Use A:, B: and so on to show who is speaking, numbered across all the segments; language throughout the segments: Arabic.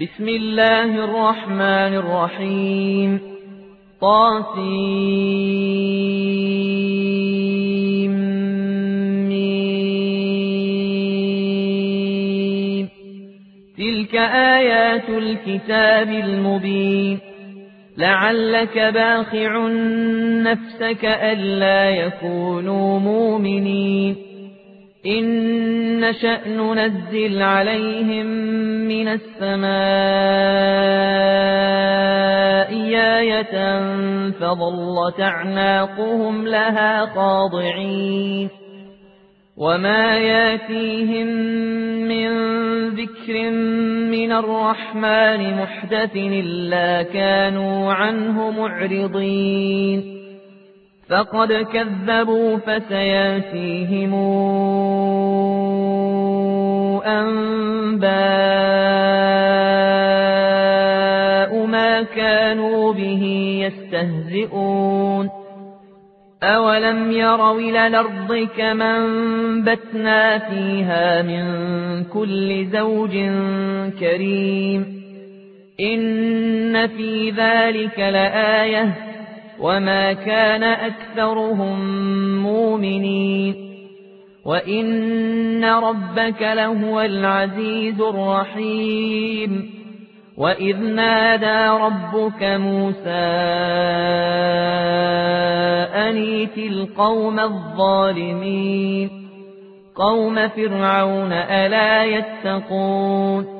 A: بسم الله الرحمن الرحيم طاسيم تلك آيات الكتاب المبين لعلك باخع نفسك ألا يكونوا مؤمنين إن نشأ ننزل عليهم من السماء آية فظلت أعناقهم لها خاضعين وما ياتيهم من ذكر من الرحمن محدث إلا كانوا عنه معرضين فقد كذبوا فسياتيهم أنباء ما كانوا به يستهزئون. أولم يروا إلى الأرض كما انبتنا فيها من كل زوج كريم. إن في ذلك لآية وما كان أكثرهم مؤمنين وإن ربك لهو العزيز الرحيم وإذ نادى ربك موسى أنيت القوم الظالمين قوم فرعون ألا يتقون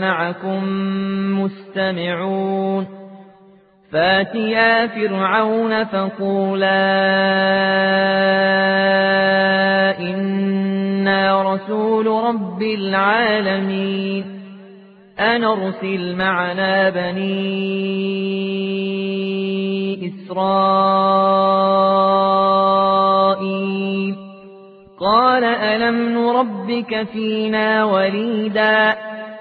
A: معكم مستمعون. فاتيا فرعون فقولا إنا رسول رب العالمين. أن أرسل معنا بني إسرائيل. قال ألم نربك فينا وليدا؟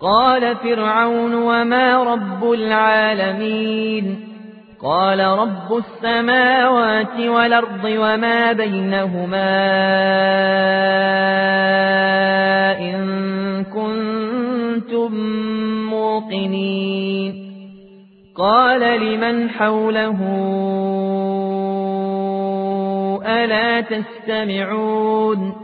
A: قال فرعون وما رب العالمين قال رب السماوات والأرض وما بينهما إن كنتم موقنين قال لمن حوله ألا تستمعون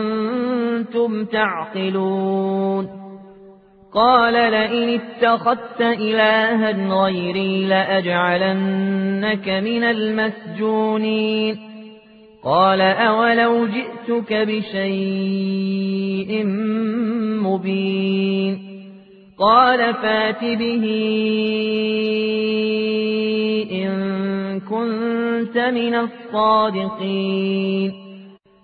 A: كنتم تعقلون قال لئن اتخذت إلها غيري لأجعلنك من المسجونين قال أولو جئتك بشيء مبين قال فات به إن كنت من الصادقين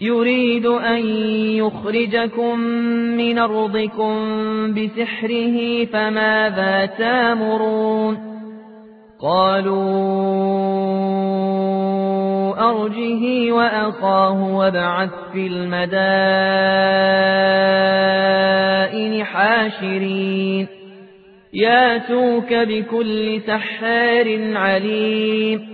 A: يريد أن يخرجكم من أرضكم بسحره فماذا تامرون؟ قالوا أرجه وأخاه وابعث في المدائن حاشرين. ياتوك بكل سحار عليم.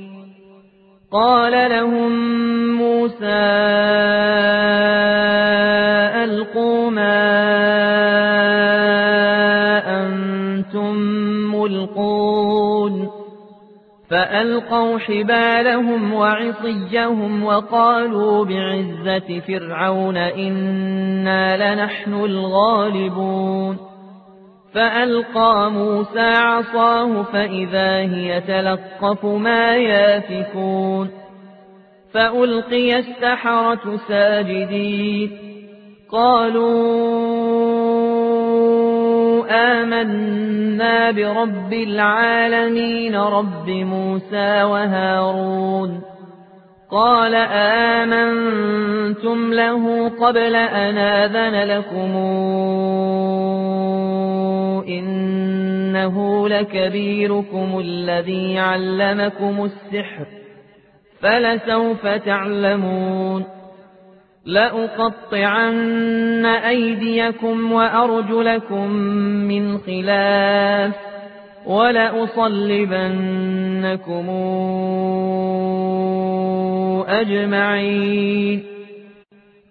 A: قال لهم موسى ألقوا ما أنتم ملقون فألقوا حبالهم وعصيهم وقالوا بعزة فرعون إنا لنحن الغالبون فألقى موسى عصاه فإذا هي تلقف ما يافكون فألقي السحرة ساجدين قالوا آمنا برب العالمين رب موسى وهارون قال آمنتم له قبل أن آذن لكم إنه لكبيركم الذي علمكم السحر فلسوف تعلمون. لأقطعن أيديكم وأرجلكم من خلاف ولأصلبنكم أجمعين.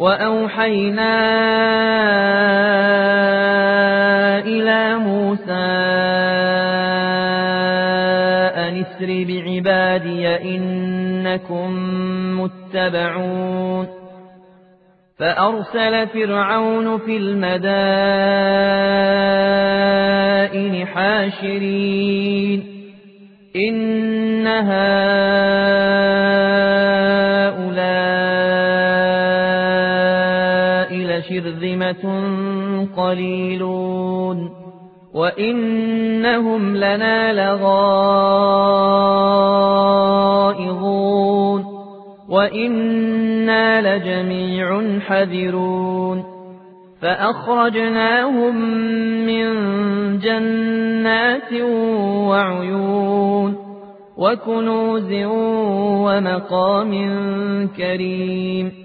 A: وأوحينا إلى موسى أن اسر بعبادي إنكم متبعون. فأرسل فرعون في المدائن حاشرين. إن هؤلاء لشرذمة قليلون وإنهم لنا لغائظون وإنا لجميع حذرون فأخرجناهم من جنات وعيون وكنوز ومقام كريم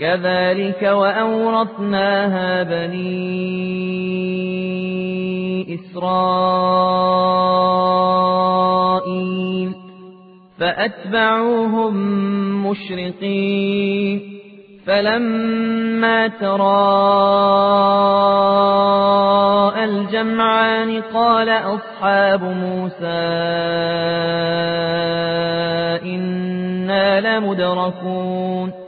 A: كذلك وأورثناها بني إسرائيل فأتبعوهم مشرقين فلما تراءى الجمعان قال أصحاب موسى إنا لمدركون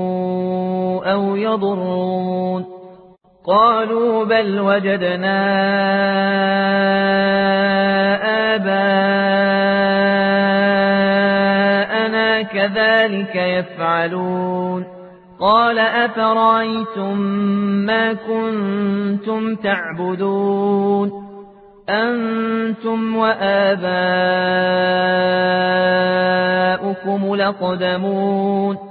A: أو يضرون قالوا بل وجدنا آباءنا كذلك يفعلون قال أفرأيتم ما كنتم تعبدون أنتم وآباؤكم لقدمون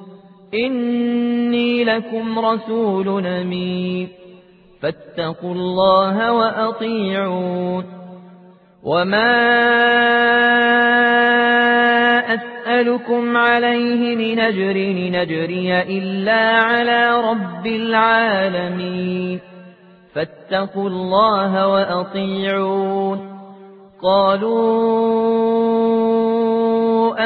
A: إني لكم رسول أمين. فاتقوا الله وأطيعون. وما أسألكم عليه من أجر نجري إلا على رب العالمين. فاتقوا الله وأطيعون. قالوا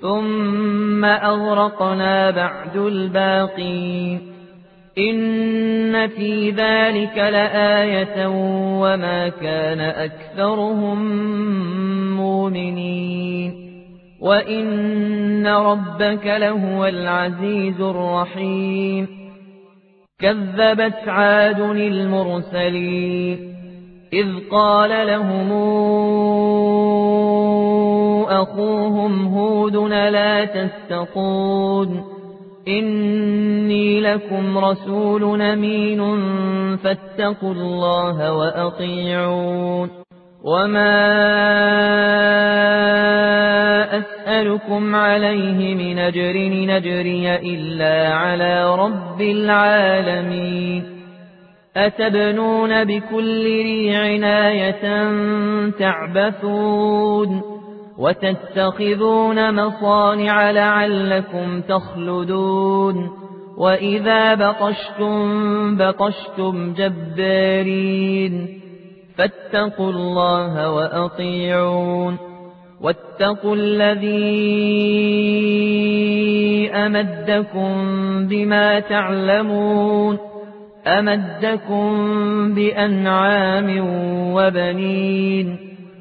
A: ثم أغرقنا بعد الباقين إن في ذلك لآية وما كان أكثرهم مؤمنين وإن ربك لهو العزيز الرحيم كذبت عاد المرسلين إذ قال لهم أخوهم هود لا تستقون إني لكم رسول أمين فاتقوا الله وأطيعون. وما أسألكم عليه من أجر نجري إلا على رب العالمين. أتبنون بكل ريع عناية تعبثون. وتتخذون مصانع لعلكم تخلدون وإذا بطشتم بطشتم جبارين فاتقوا الله وأطيعون واتقوا الذي أمدكم بما تعلمون أمدكم بأنعام وبنين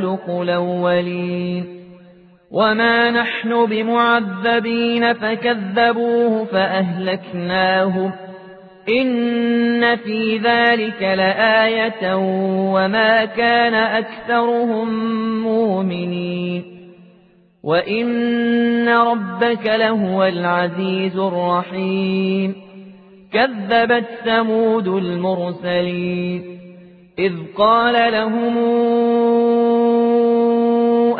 A: خلق الأولين. وما نحن بمعذبين فكذبوه فأهلكناهم إن في ذلك لآية وما كان أكثرهم مؤمنين. وإن ربك لهو العزيز الرحيم. كذبت ثمود المرسلين. إذ قال لهم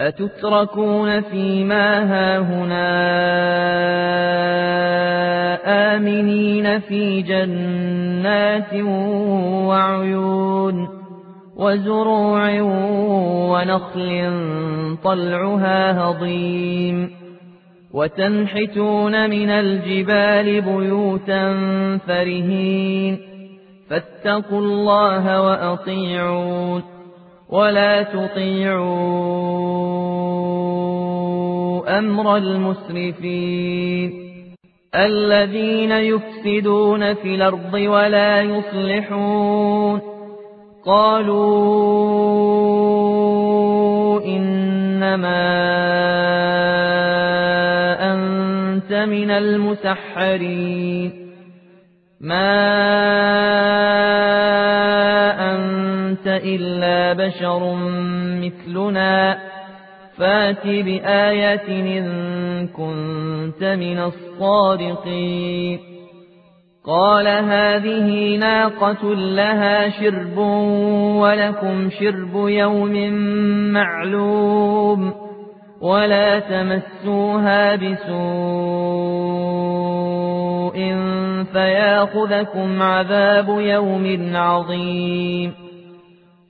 A: أتتركون فيما هاهنا آمنين في جنات وعيون وزروع ونخل طلعها هضيم وتنحتون من الجبال بيوتا فرهين فاتقوا الله وأطيعون ولا تطيعوا أمر المسرفين الذين يفسدون في الأرض ولا يصلحون قالوا إنما أنت من المسحرين ما إلا بشر مثلنا فات بآية إن كنت من الصادقين قال هذه ناقة لها شرب ولكم شرب يوم معلوم ولا تمسوها بسوء فياخذكم عذاب يوم عظيم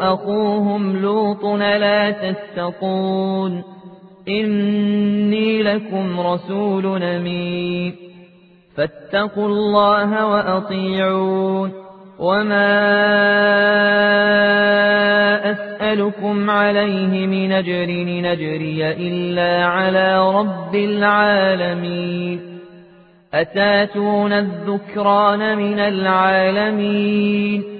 A: أخوهم لوط لا تتقون إني لكم رسول أمين فاتقوا الله وأطيعون وما أسألكم عليه من أجر نجري إلا على رب العالمين أتاتون الذكران من العالمين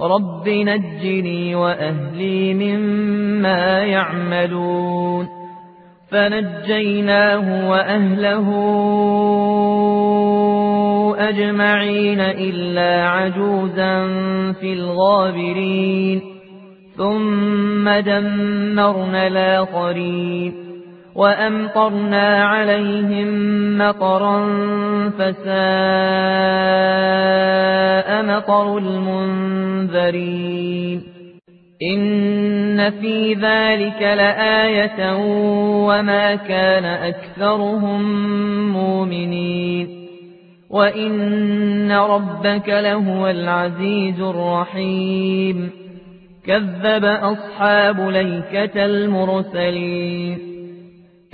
A: رب نجني وأهلي مما يعملون فنجيناه وأهله أجمعين إلا عجوزا في الغابرين ثم دمرنا الآخرين وأمطرنا عليهم مطرا فساء مطر المنذرين إن في ذلك لآية وما كان أكثرهم مؤمنين وإن ربك لهو العزيز الرحيم كذب أصحاب ليكة المرسلين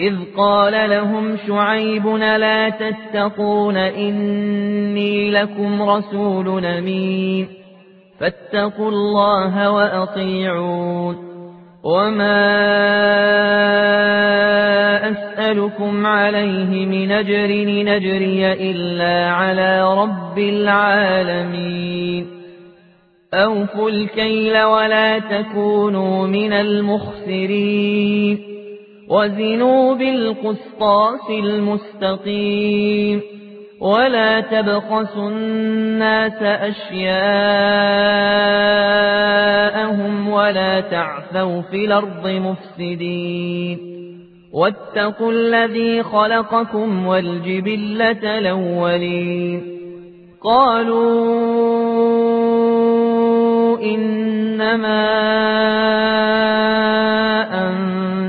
A: إذ قال لهم شعيب لا تتقون إني لكم رسول أمين فاتقوا الله وأطيعون وما أسألكم عليه من أجر نجري إلا على رب العالمين أوفوا الكيل ولا تكونوا من المخسرين وزنوا بالقسطاس المستقيم ولا تبخسوا الناس أشياءهم ولا تعثوا في الأرض مفسدين واتقوا الذي خلقكم والجبلة الأولين قالوا إنما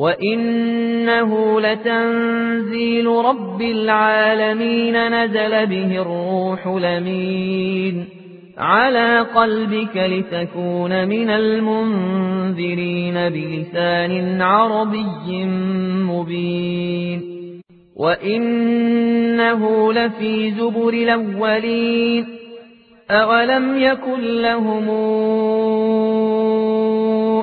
A: وإنه لتنزيل رب العالمين نزل به الروح لمين على قلبك لتكون من المنذرين بلسان عربي مبين وإنه لفي زبر الأولين أولم يكن لهم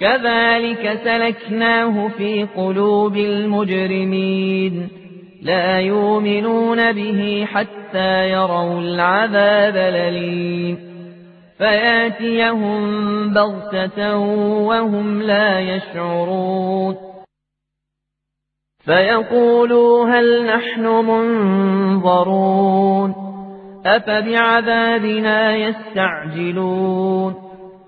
A: كذلك سلكناه في قلوب المجرمين. لا يؤمنون به حتى يروا العذاب لليم فيأتيهم بغتة وهم لا يشعرون. فيقولوا هل نحن منظرون. أفبعذابنا يستعجلون.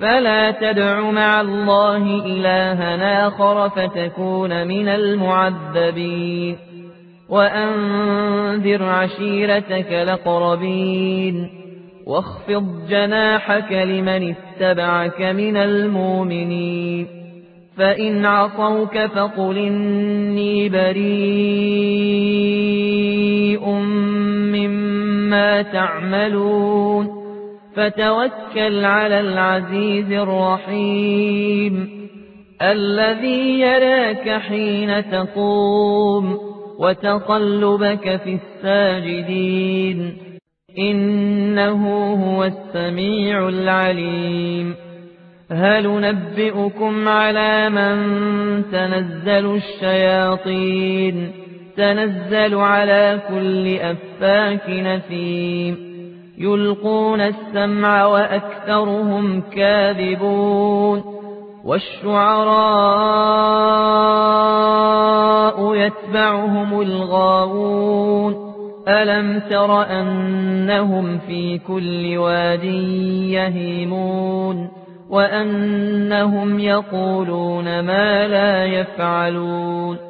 A: فلا تدع مع الله إلها آخر فتكون من المعذبين وأنذر عشيرتك لقربين واخفض جناحك لمن اتبعك من المؤمنين فإن عصوك فقل إني بريء مما تعملون فتوكل على العزيز الرحيم. الذي يراك حين تقوم وتقلبك في الساجدين. إنه هو السميع العليم. هل نبئكم على من تنزل الشياطين؟ تنزل على كل أفاك نثيم يلقون السمع وأكثرهم كاذبون والشعراء يتبعهم الغاوون ألم تر أنهم في كل واد يهيمون وأنهم يقولون ما لا يفعلون